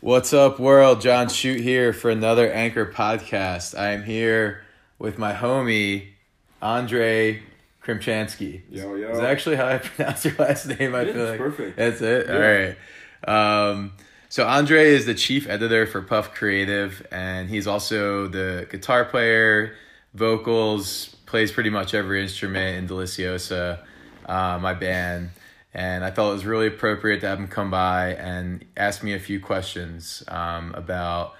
What's up, world? John Shoot here for another Anchor podcast. I am here with my homie, Andre Krimchansky. Yo, yo. Is that actually how I pronounce your last name? I Yeah, feel like perfect. That's it. Yeah. All right. Um, so Andre is the chief editor for Puff Creative, and he's also the guitar player, vocals, plays pretty much every instrument in Deliciosa, uh, my band. And I felt it was really appropriate to have him come by and ask me a few questions um, about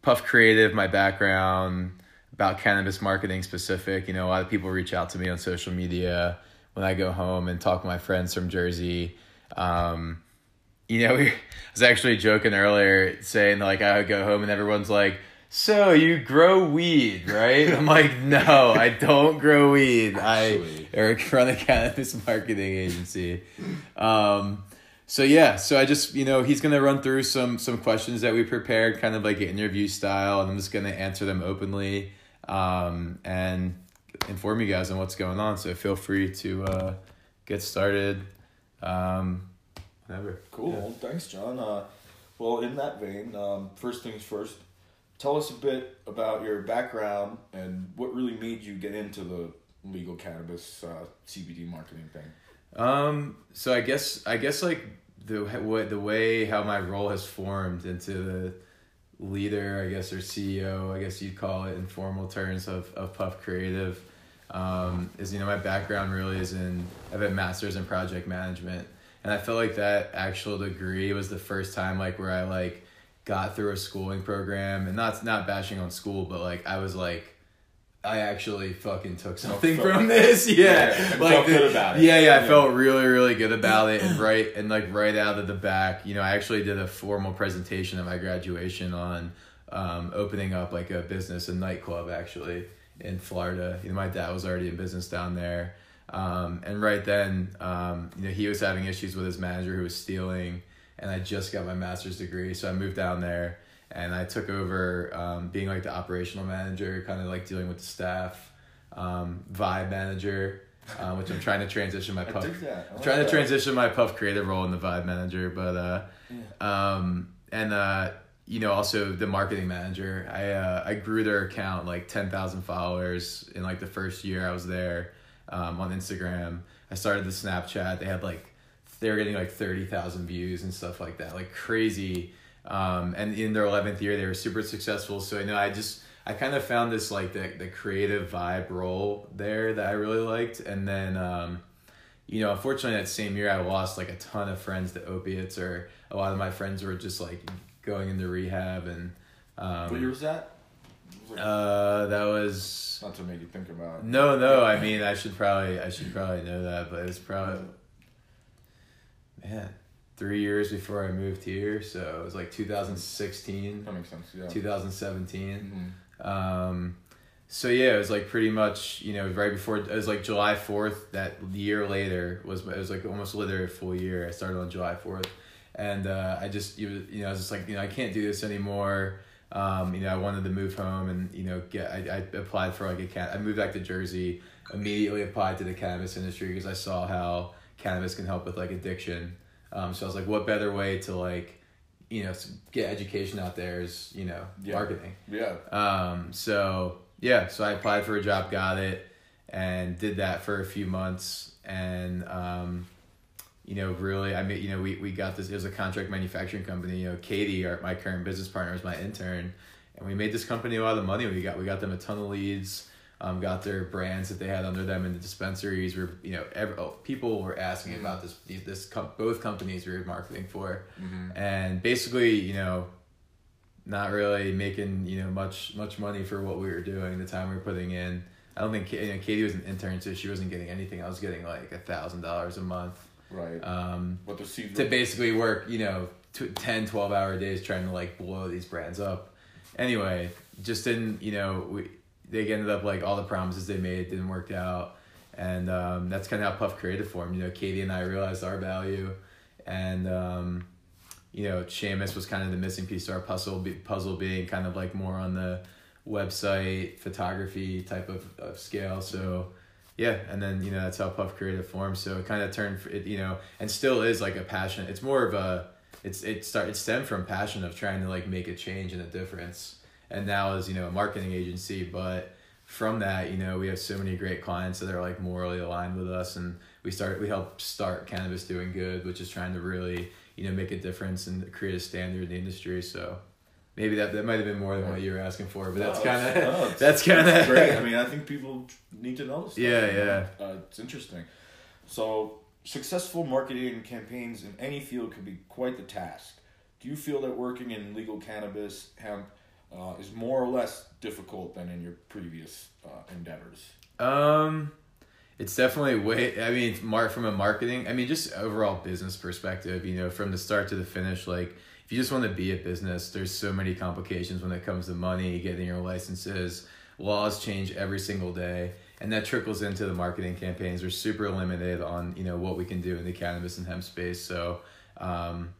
Puff Creative, my background, about cannabis marketing specific. You know, a lot of people reach out to me on social media when I go home and talk to my friends from Jersey. Um, you know, I was actually joking earlier saying like I would go home and everyone's like, "So you grow weed, right?" I'm like, "No, I don't grow weed. I Eric run a cannabis marketing agency." Um, so yeah, so I just you know he's gonna run through some some questions that we prepared, kind of like an interview style, and I'm just gonna answer them openly um, and inform you guys on what's going on. So feel free to uh, get started. Um, whatever. Cool. Yeah. Thanks, John. Uh, well, in that vein, um, first things first, tell us a bit about your background and what really made you get into the legal cannabis uh, CBD marketing thing. Um, so I guess I guess like the what the way how my role has formed into the leader, I guess, or CEO, I guess you'd call it in formal terms of of Puff Creative, um, is you know my background really is in I have a master's in project management, and I felt like that actual degree was the first time like where I like got through a schooling program, and not not bashing on school, but like I was like. I actually fucking took something felt- from this, yeah. Yeah, like felt the- good about it. Yeah, yeah, I Yeah. felt really, really good about it, and right, and like right out of the back, you know, I actually did a formal presentation at my graduation on um, opening up like a business, a nightclub, actually in Florida. You know, my dad was already in business down there, um, and right then, um, you know, he was having issues with his manager who was stealing, and I just got my master's degree, so I moved down there. And I took over um, being like the operational manager, kind of like dealing with the staff, um, vibe manager, uh, which I'm trying to transition my I puff. I like trying to that. transition my puff creative role in the vibe manager, but uh, um, and uh, you know also the marketing manager. I uh, I grew their account like ten thousand followers in like the first year I was there um, on Instagram. I started the Snapchat. They had like they were getting like thirty thousand views and stuff like that, like crazy. Um, and in their eleventh year, they were super successful. So I know, I just I kind of found this like the the creative vibe role there that I really liked, and then. Um, you know, unfortunately, that same year I lost like a ton of friends to opiates, or a lot of my friends were just like going into rehab, and um, What year was that? Uh, that was Not to make you think about it. no, no. I mean, I should probably, I should probably know that, but it's probably man, three years before I moved here, so it was like 2016, That makes sense, yeah. 2017. Mhm. Um, so yeah, it was like pretty much you know right before it was like July fourth. That year later was it was like almost literally a full year. I started on July fourth, and uh, I just you you know I was just like you know I can't do this anymore. Um, you know I wanted to move home and you know get I, I applied for like a cat. I moved back to Jersey. Immediately applied to the cannabis industry because I saw how cannabis can help with like addiction. Um, so I was like, what better way to like you know get education out there is you know Yeah. marketing. Yeah. Um, so yeah, so I applied for a job, got it, and did that for a few months, and um, you know, really, I mean, you know, we we got this. It was a contract manufacturing company. You know, Katie, our my current business partner, was my intern, and we made this company a lot of money. We got we got them a ton of leads. Um, got their brands that they had under them in the dispensaries. Were you know, every, oh, people were asking about this. These this com- both companies we were marketing for, and basically, you know, not really making you know much much money for what we were doing the time we were putting in i don't think you know, katie was an intern so she wasn't getting anything i was getting like a thousand dollars a month Right. um, but the to basically work you know tw 10 12 hour days trying to like blow these brands up anyway just didn't you know we they ended up like all the promises they made didn't work out and um, that's kind of how puff created for formed you know katie and i realized our value and um, you know Seamus was kind of the missing piece to our puzzle puzzle being kind of like more on the website photography type of, of scale. So yeah, and then you know that's how Puff Creative formed. So it kind of turned it, you know, and still is like a passion. It's more of a it's it start it stemmed from passion of trying to like make a change and a difference. And now is you know a marketing agency, but from that you know we have so many great clients that are like morally aligned with us, and we start we help start Cannabis Doing Good, which is trying to really you know make a difference and create a standard in the industry. So maybe that that might have been more than what you were asking for, but that's kind it's- no, of that's kind of great. I mean, I think people need to know this. stuff, Yeah, yeah. Uh, it's interesting. So, successful marketing campaigns in any field can be quite the task. Do you feel that working in legal cannabis hemp uh, is more or less difficult than in your previous uh, endeavors? Um, it's definitely way. I mean, mar- from a marketing, I mean, just overall business perspective. You know, from the start to the finish, like if you just want to be a business, there's so many complications when it comes to money, getting your licenses. Laws change every single day, and that trickles into the marketing campaigns. We're super limited on you know what we can do in the cannabis and hemp space. So. Um,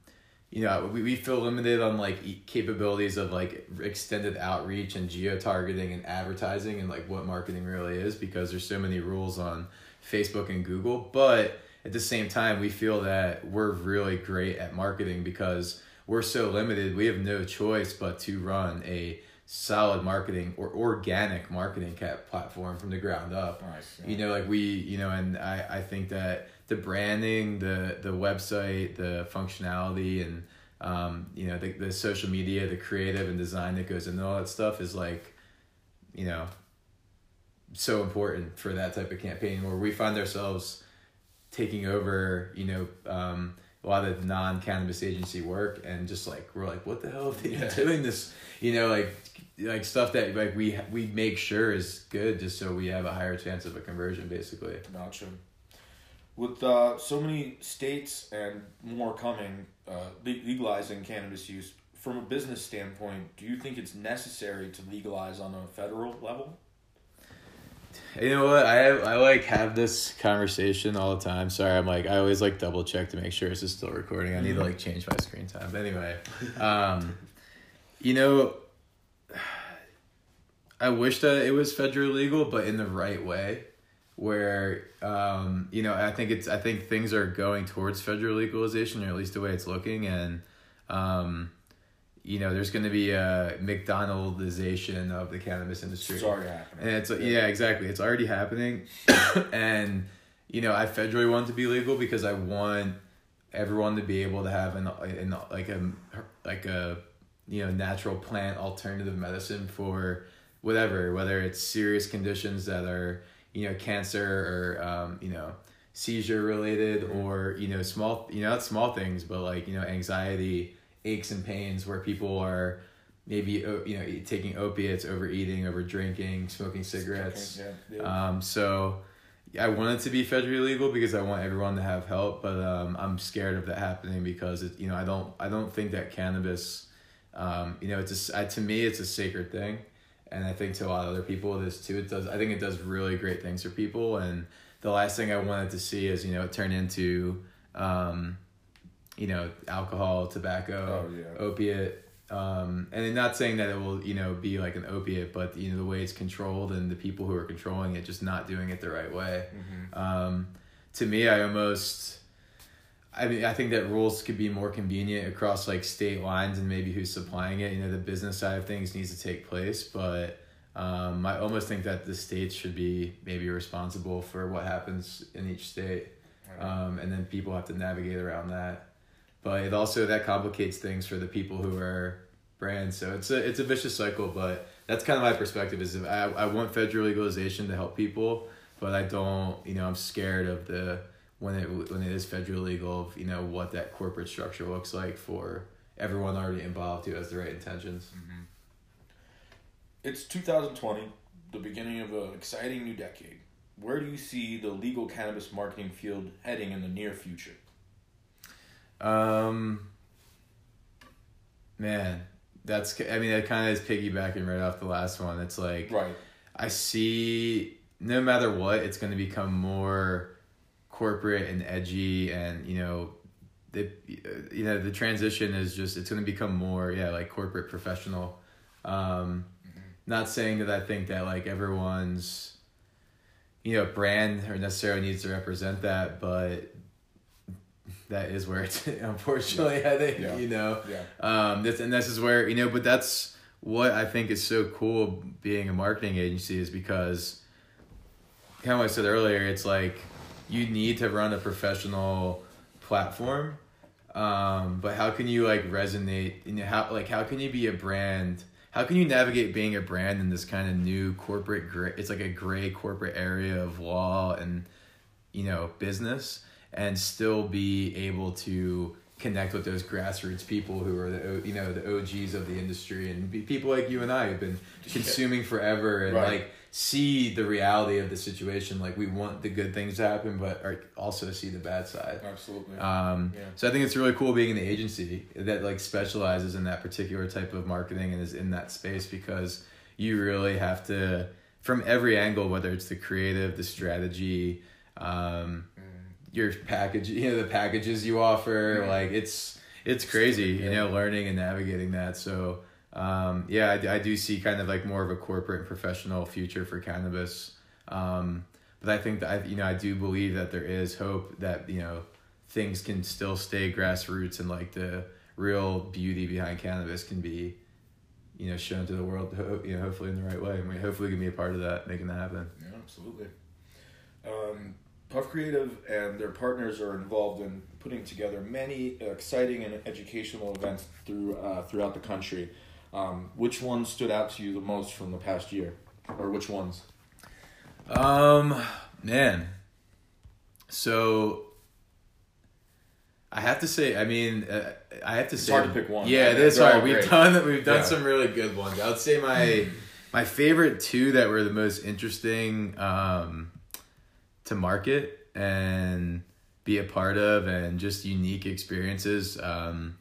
you know, we, we feel limited on like capabilities of like extended outreach and geo targeting and advertising and like what marketing really is because there's so many rules on Facebook and Google. But at the same time, we feel that we're really great at marketing because we're so limited. We have no choice but to run a solid marketing or organic marketing cap platform from the ground up oh, Nice. you know like we you know and i i think that the branding the the website the functionality and um you know the, the social media the creative and design that goes into all that stuff is like you know so important for that type of campaign where we find ourselves taking over you know um a lot of non-cannabis agency work and just like we're like what the hell are they Yeah. doing this you know like like stuff that like we we make sure is good just so we have a higher chance of a conversion basically Gotcha. With uh, so many states and more coming uh, legalizing cannabis use, from a business standpoint, do you think it's necessary to legalize on a federal level? you know what? I have, i like have this conversation all the time. Sorry i'm like i always like double check to make sure this is still recording. I need to like change my screen time. But anyway um you know i wish that it was federal legal but in the right way where um, you know I think it's I think things are going towards federal legalization or at least the way it's looking and um, you know there's going to be a McDonaldization of the cannabis industry It's already happening. and it's yeah, exactly. It's already happening, and you know I federally want to be legal because I want everyone to be able to have an, an like a like a you know natural plant alternative medicine for whatever, whether it's serious conditions that are you know cancer or um, you know seizure related or you know small you know not small things but like you know anxiety aches and pains where people are maybe you know taking opiates overeating over drinking smoking cigarettes Yeah, yeah. um, so I want it to be federally legal because I want everyone to have help, but um, I'm scared of that happening because it, you know I don't I don't think that cannabis, um, you know it's just to me it's a sacred thing, and I think to a lot of other people it is too. It does I think it does really great things for people, and the last thing I wanted to see is you know it turn into, um, you know alcohol, tobacco, Oh, yeah. opiate. Um, and I'm not saying that it will, you know, be like an opiate, but you know the way it's controlled and the people who are controlling it just not doing it the right way. Um, to me, I almost, I mean, I think that rules could be more convenient across like state lines and maybe who's supplying it. You know, the business side of things needs to take place, but um, I almost think that the states should be maybe responsible for what happens in each state, um, and then people have to navigate around that. But it also that complicates things for the people who are brands. So it's a it's a vicious cycle. But that's kind of my perspective. Is if I I want federal legalization to help people, but I don't. You know, I'm scared of the when it when it is federal legal of you know what that corporate structure looks like for everyone already involved who has the right intentions. It's 2020, the beginning of an exciting new decade. Where do you see the legal cannabis marketing field heading in the near future? Um, man, that's I mean that kind of is piggybacking right off the last one. It's like Right. I see no matter what, it's going to become more corporate and edgy, and you know, the you know the transition is just it's going to become more yeah like corporate professional. Um, not saying that I think that like everyone's, you know, brand or necessarily needs to represent that, but that is where it's unfortunately heading. Yeah. You know, Yeah. um, this and this is where you know, but that's what I think is so cool being a marketing agency is because, kind of like I said earlier, it's like you need to run a professional platform, um, but how can you like resonate? You know, how like how can you be a brand? How can you navigate being a brand in this kind of new corporate gray? It's like a gray corporate area of law and you know business, and still be able to connect with those grassroots people who are the you know the OGs of the industry and be people like you and I have been consuming forever and Right. like see the reality of the situation like we want the good things to happen but are also see the bad side Absolutely. um, Yeah. so I think it's really cool being in the agency that like specializes in that particular type of marketing and is in that space because you really have to from every angle, whether it's the creative, the strategy, um, your package, you know, the packages you offer, Mhm. like it's it's crazy, you know, learning and navigating that. So um, yeah, I, I do see kind of like more of a corporate and professional future for cannabis. Um, but I think that I, you know, I do believe that there is hope that you know things can still stay grassroots and like the real beauty behind cannabis can be, you know, shown to the world. You know, hopefully in the right way. And we hopefully can be a part of that, making that happen. Yeah, absolutely. Um, Puff Creative and their partners are involved in putting together many exciting and educational events through uh, throughout the country. Um, which one stood out to you the most from the past year, or which ones? Um, man. So I have to say, I mean, uh, I have to It's say, hard to pick one. Yeah, it is hard. We've great. done we've done Yeah. some really good ones. I would say my my favorite two that were the most interesting um, to market and be a part of, and just unique experiences. Um,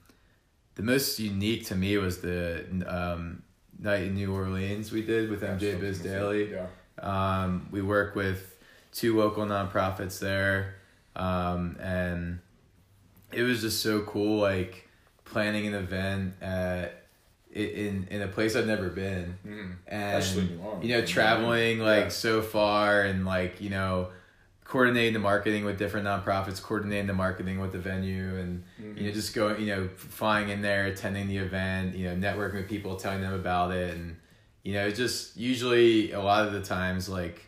the most unique to me was the um, night in New Orleans we did with MJ Biz Daily. Yeah. Um, we work with two local nonprofits there, um, and it was just so cool. Like planning an event at in in a place I've never been, Mm. and you know traveling like Yeah. so far and like you know coordinating the marketing with different nonprofits, coordinating the marketing with the venue, and Mhm. you know just going you know flying in there, attending the event, you know networking with people, telling them about it, and you know just usually a lot of the times like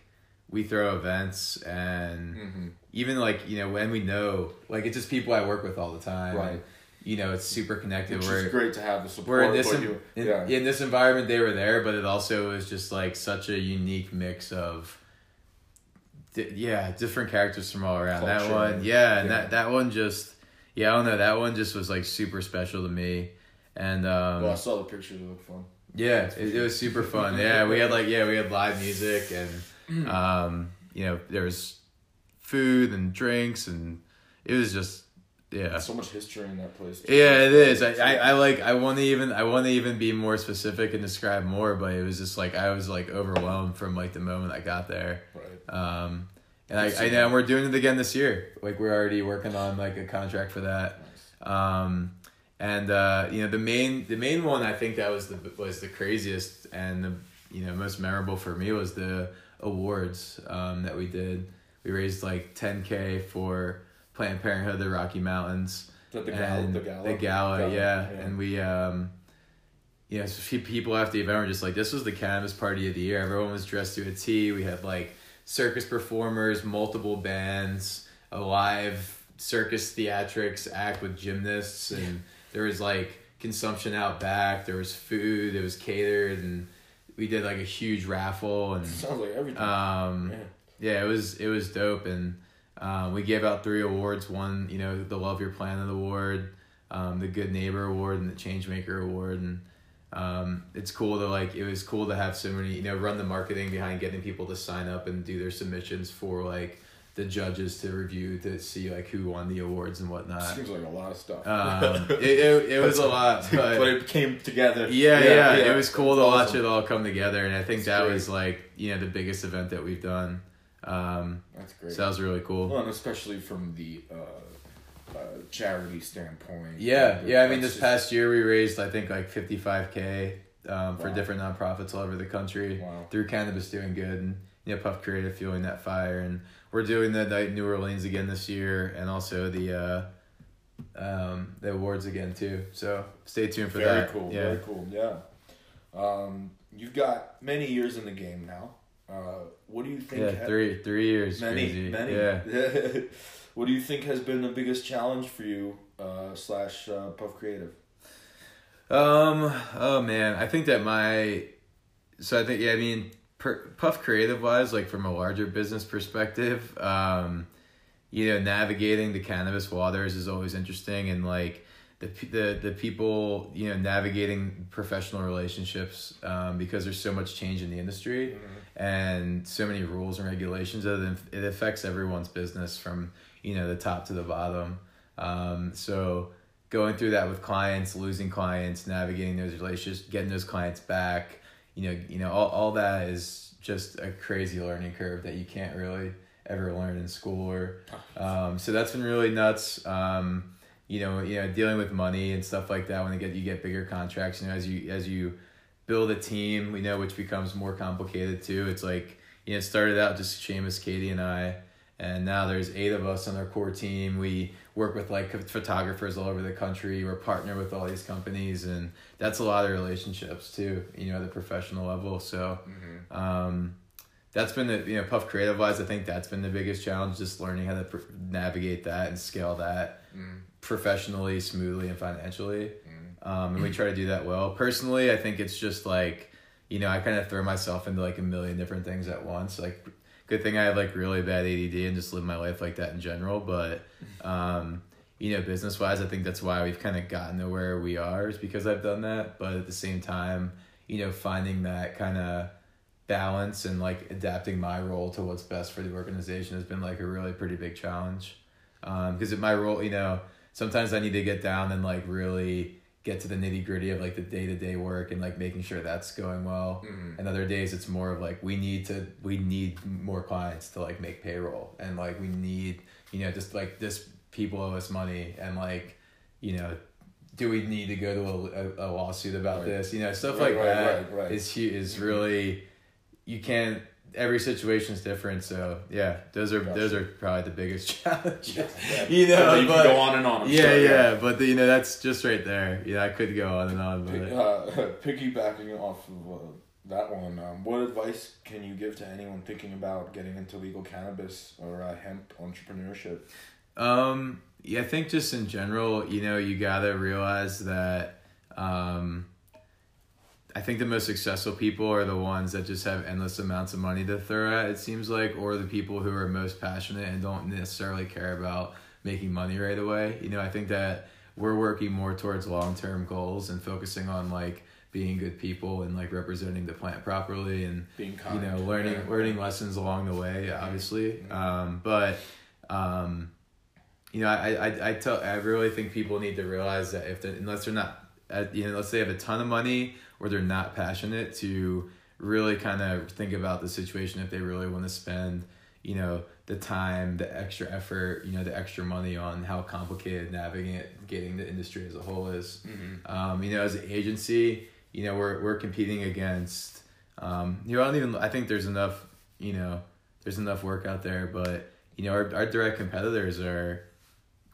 we throw events and Mhm. even like you know when we know like it's just people I work with all the time, Right. and, you know it's super connected. Which We're is great to have the support. we're in this you- in, yeah. in this environment they were there but it also was just like such a unique mix of di- yeah different characters from all around that one yeah and yeah. that that one just yeah i don't know that one just was like super special to me and um well, I saw the pictures. It looked fun. yeah it, it was super fun yeah we had like yeah we had live music and um you know there was food and drinks and it was just yeah So much history in that place. yeah, it is. I, I, I like. I want to even. I want to even be more specific and describe more, but it was just like I was like overwhelmed from like the moment I got there. Right. Um, and I, I know we're doing it again this year. Like we're already working on like a contract for that. Nice. Um, and uh, you know the main the main one I think that was the was the craziest and the you know most memorable for me was the awards um, that we did. We raised like ten k for Planned Parenthood, the Rocky Mountains the gala? and The gala. the gala, Gala, yeah. yeah. And we, um, you know, so few people after the event were just like, this was the cannabis party of the year. Everyone was dressed to a T. We had like circus performers, multiple bands, a live circus theatrics act with gymnasts, and there was like consumption out back. There was food. It was catered, and we did like a huge raffle and. Sounds like everything. Um, yeah. yeah, it was it was dope, and um, we gave out three awards. One, you know, the Love Your Planet Award, um, the Good Neighbor Award, and the Changemaker Award. And um, it's cool to like. It was cool to have so many, you know, run the marketing behind getting people to sign up and do their submissions for like the judges to review to see like who won the awards and whatnot. Seems like a lot of stuff. Um, it, it, it was a lot, but but it came together. yeah, yeah, it was cool to That's watch it all come together, and I think That's that great. was like you know the biggest event that we've done. Um, That's great. so that was really cool. well, and especially from the uh, uh, charity standpoint. Yeah, yeah. I mean, this just- past year we raised I think like fifty five k um, for Wow. different nonprofits all over the country Wow. through cannabis doing good and you know Puff Creative fueling that fire and we're doing the night in New Orleans again this year and also the uh, um, the awards again too. So stay tuned for Very that. Very cool. Yeah. Very cool. Yeah. Um, you've got many years in the game now. Uh, what do you think? Yeah, ha- three three years. many, crazy. many. Yeah. what do you think has been the biggest challenge for you uh, slash uh, Puff Creative? Um. Oh man, I think that my, so I think yeah. I mean, per, Puff Creative wise, like from a larger business perspective, um, you know, navigating the cannabis waters is always interesting, and like the the the people, you know, navigating professional relationships, um, because there's so much change in the industry, and so many rules and regulations that it- it affects everyone's business from you know the top to the bottom. Um, so going through that with clients, losing clients, navigating those relationships, getting those clients back, you know, you know, all, all that is just a crazy learning curve that you can't really ever learn in school or um, so that's been really nuts. Um, you know, you know, dealing with money and stuff like that when you get you get bigger contracts, you know, as you as you build a team, we know which becomes more complicated too. It's like, you know, it started out just Seamus, Katie and I, and now there's eight of us on our core team. We work with like photographers all over the country. We're partner with all these companies and that's a lot of relationships too, you know, at the professional level. So, um, that's been the you know puff creative wise i think that's been the biggest challenge just learning how to pr- navigate that and scale that professionally smoothly and financially. Um, and we try to do that well. Personally i think it's just like you know i kind of throw myself into like a million different things at once. Like good thing i have like really bad ADD and just live my life like that in general but um, you know business wise i think that's why we've kind of gotten to where we are is because i've done that. But at the same time you know finding that kind of balance and like adapting my role to what's best for the organization has been like a really pretty big challenge. Um, because in my role you know sometimes i need to get down and like really get to the nitty gritty of like the day-to-day work and like making sure that's going well. Mm-hmm. And other days it's more of like we need to we need more clients to like make payroll. And like we need you know just like this people owe us money. And like you know do we need to go to a, a, a lawsuit about Right. this? You know stuff Right, like right, that is is mm-hmm. really you can't every situation is different so yeah those are Gotcha. those are probably the biggest challenges Yeah. you know you but, can go on and on. I'm yeah sure, yeah but the, you know that's just right there yeah i could go on and on but Uh, piggybacking off of uh, that one, um, what advice can you give to anyone thinking about getting into legal cannabis or uh, hemp entrepreneurship? Um, yeah, I think just in general, you know, you gotta realize that um, I think the most successful people are the ones that just have endless amounts of money to throw at, it seems like, or the people who are most passionate and don't necessarily care about making money right away. You know, I think that we're working more towards long term goals and focusing on like being good people and like representing the plant properly and Being you know learning Yeah. learning lessons along the way obviously um, but um, you know I, I i tell i really think people need to realize that if they unless they're not uh, you know unless they have a ton of money or they're not passionate to really kind of think about the situation if they really want to spend you know the time the extra effort you know the extra money on how complicated navigating getting the industry as a whole is. Um, you know as an agency you know we're we're competing against um, you know I don't even I think there's enough you know there's enough work out there but you know our, our direct competitors are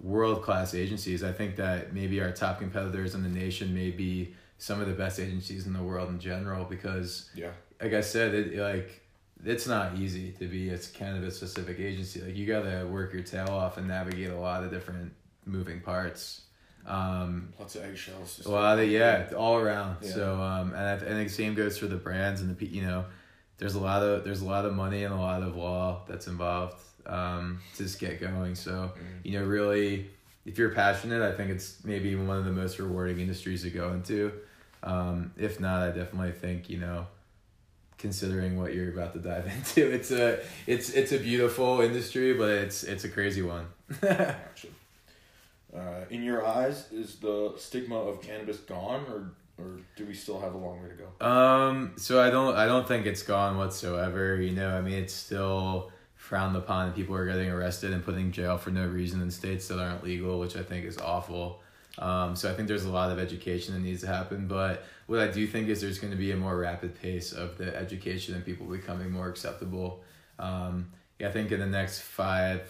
world class agencies. I think that maybe our top competitors in the nation may be some of the best agencies in the world in general because Yeah. like I said it like it's not easy to be a cannabis specific agency like you gotta work your tail off and navigate a lot of different moving parts um, Lots of eggshells. a lot of yeah, all around. Yeah. So um, and I, and the same goes for the brands and the you know, there's a lot of there's a lot of money and a lot of law that's involved um, to just get going. So you know, really, if you're passionate, I think it's maybe one of the most rewarding industries to go into. Um, if not, I definitely think you know, considering what you're about to dive into, it's a it's it's a beautiful industry, but it's it's a crazy one. Uh, in your eyes, is the stigma of cannabis gone, or or do we still have a long way to go? Um, so I don't I don't think it's gone whatsoever. You know, I mean it's still frowned upon people are getting arrested and put in jail for no reason in states that aren't legal, which I think is awful. Um, so I think there's a lot of education that needs to happen. But what I do think is there's going to be a more rapid pace of the education and people becoming more acceptable. Um, yeah, I think in the next five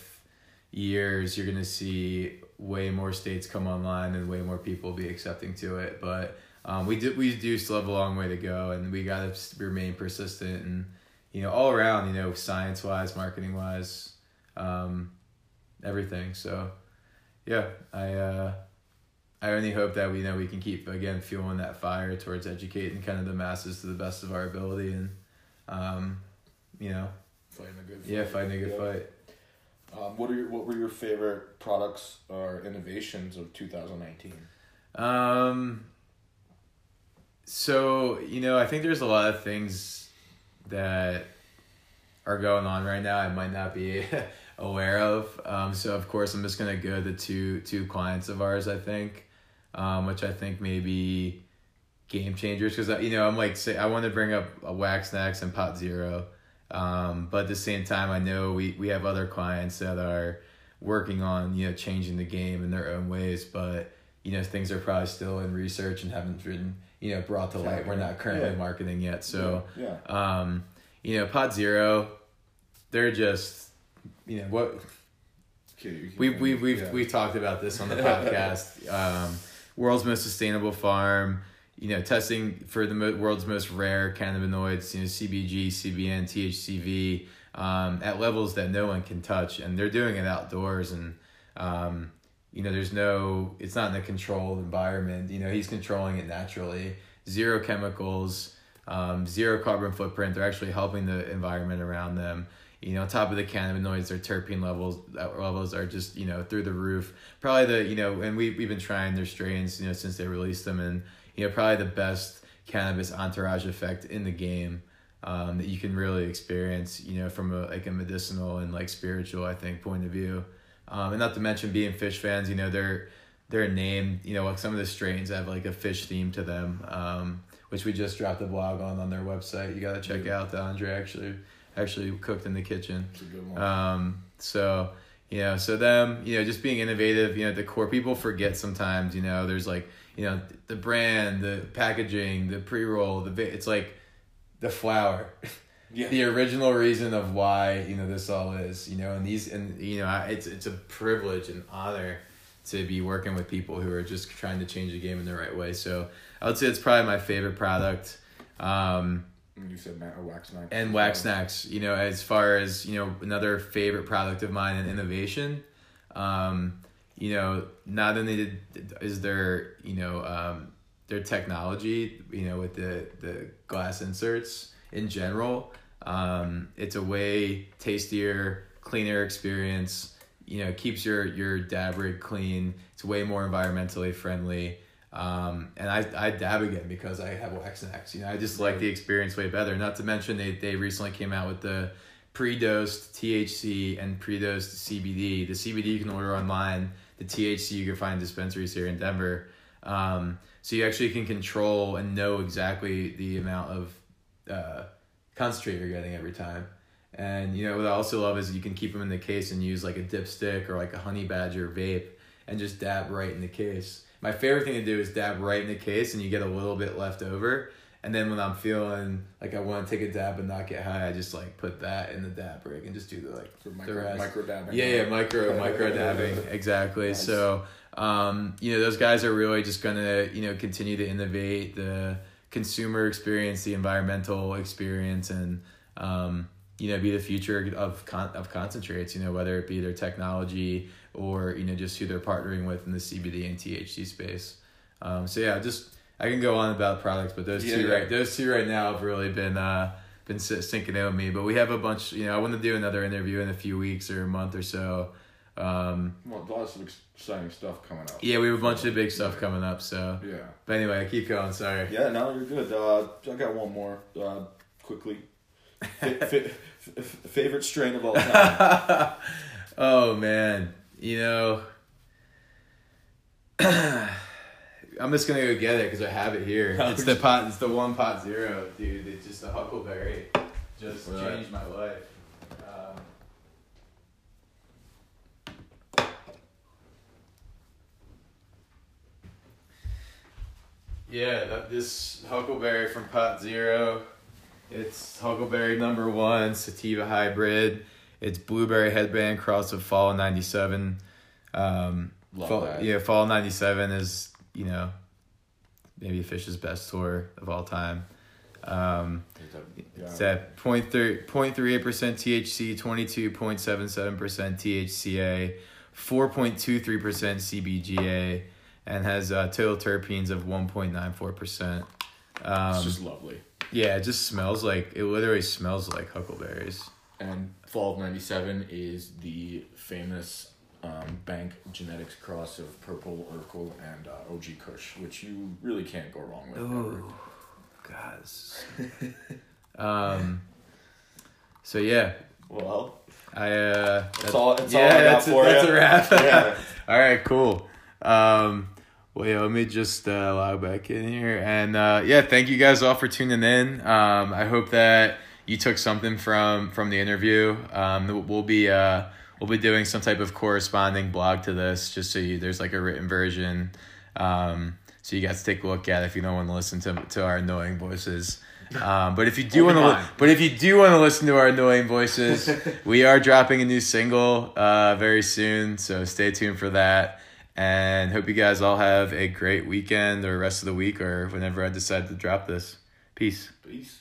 years, you're going to see way more states come online and way more people be accepting to it. But um, we do we do still have a long way to go, and we got to remain persistent and you know all around, you know, science wise, marketing wise, um, everything. So yeah, I. Uh, I only hope that we you know we can keep again fueling that fire towards educating kind of the masses to the best of our ability and um, you know Fighting a good. fight. yeah fighting a good Yeah. fight. Um, what are your what were your favorite products or innovations of 2019? Um, so you know, I think there's a lot of things that are going on right now. I might not be aware of. Um, so of course, I'm just gonna go to two two clients of ours. I think, um, which I think may be game changers because you know I'm like say I want to bring up a Wax Snacks and Pot Zero, um, but at the same time I know we we have other clients that are working on you know changing the game in their own ways, but you know things are probably still in research and haven't been you know brought to light. We're not currently Yeah. marketing yet, so yeah, um, you know Pot Zero, they're just you know what we we we've yeah. we've talked about this on the podcast. um, world's most sustainable farm. You know, testing for the mo- world's most rare cannabinoids. You know, CBG, CBN, THCV, um, at levels that no one can touch, and they're doing it outdoors. And um, you know, there's no. It's not in a controlled environment. You know, he's controlling it naturally. Zero chemicals, um, zero carbon footprint. They're actually helping the environment around them you know, on top of the cannabinoids, their terpene levels uh, levels are just you know through the roof. Probably the you know, and we we've been trying their strains you know since they released them, and you know probably the best cannabis entourage effect in the game um, that you can really experience. You know, from a like a medicinal and like spiritual, I think point of view, um, and not to mention being Phish fans. You know, they're they're named. You know, like some of the strains have like a fish theme to them. Um, which we just dropped a blog on on their website. You got to check out. The Andre actually actually cooked in the kitchen. It's a good one. Um, so you know, so them, you know, just being innovative. You know, the core people forget sometimes. You know, there's like you know the brand, the packaging, the pre roll, the it's like the flower. yeah, the original reason of why you know this all is you know and these and you know it's it's a privilege and honor to be working with people who are just trying to change the game in the right way so i would say it's probably my favorite product um you said Matt or Wax Snack and wax snacks you know as far as you know another favorite product of mine and innovation um you know not only did, is there you know um their technology you know with the the glass inserts in general um it's a way tastier cleaner experience you know keeps your your dab rig clean it's way more environmentally friendly um, and I, I dab again because I have wax snacks. You know, I just like the experience way better. Not to mention they, they recently came out with the pre-dosed THC and pre-dosed CBD. The CBD you can order online. The THC you can find dispensaries here in Denver. Um, so you actually can control and know exactly the amount of uh, concentrate you're getting every time. And you know what I also love is you can keep them in the case and use like a dipstick or like a honey badger vape and just dab right in the case. My favorite thing to do is dab right in the case and you get a little bit left over. And then when I'm feeling like I want to take a dab and not get high, I just like put that in the dab rig and just do the like For the micro, rest. micro dabbing. Yeah, yeah, micro micro dabbing exactly. Nice. So, um, you know, those guys are really just gonna you know continue to innovate the consumer experience, the environmental experience, and um, you know, be the future of con- of concentrates. You know, whether it be their technology or you know just who they're partnering with in the CBD and THC space. Um, so yeah, just I can go on about products, but those Yeah, two yeah. right those two right now have really been uh, been sinking in with me. But we have a bunch. You know, I want to do another interview in a few weeks or a month or so. Um, Well, lots of exciting stuff coming up. yeah, we have a bunch of big stuff coming up. So, Yeah. but anyway, I keep going. Sorry. Yeah, no, you're good. Uh, I got one more uh, quickly. F- favorite strain of all time. oh man, you know, I'm just gonna go get it because I have it here. It's the pot. It's the one pot zero, dude. It's just a huckleberry. Just Right. changed my life. Um, Yeah, that, this Huckleberry from Pot Zero. It's Huckleberry number one, sativa hybrid. It's blueberry headband cross with Fall 97. Um, Love fall, that. Yeah, Fall 97 is, you know, maybe Phish's best tour of all time. Um, It's at 0.3 0.38% THC, 22.77% THCA, 4.23% CBGA, and has uh, total terpenes of 1.94%. It's Um, just lovely. Yeah, it just smells like, it literally smells like huckleberries. And Fall of 97 is the famous um, Bank Genetics cross of Purple Urkel and uh, OG Kush, which you really can't go wrong with. ever. God. this is- um, so yeah, Well, I, uh, that's all, that's yeah, all I got that's, for that's you. a wrap. Yeah. All right, cool. Um, well, yeah, let me just uh, log back in here, and uh, yeah, thank you guys all for tuning in. Um, I hope that you took something from from the interview. Um, we'll be uh, we'll be doing some type of corresponding blog to this, just so you there's like a written version, um, so you guys take a look at it if you don't want to listen to to our annoying voices. Um, but if you do want to, but if you do want to listen to our annoying voices, we are dropping a new single uh, very soon, so stay tuned for that. And hope you guys all have a great weekend or rest of the week or whenever I decide to drop this. Peace. Peace.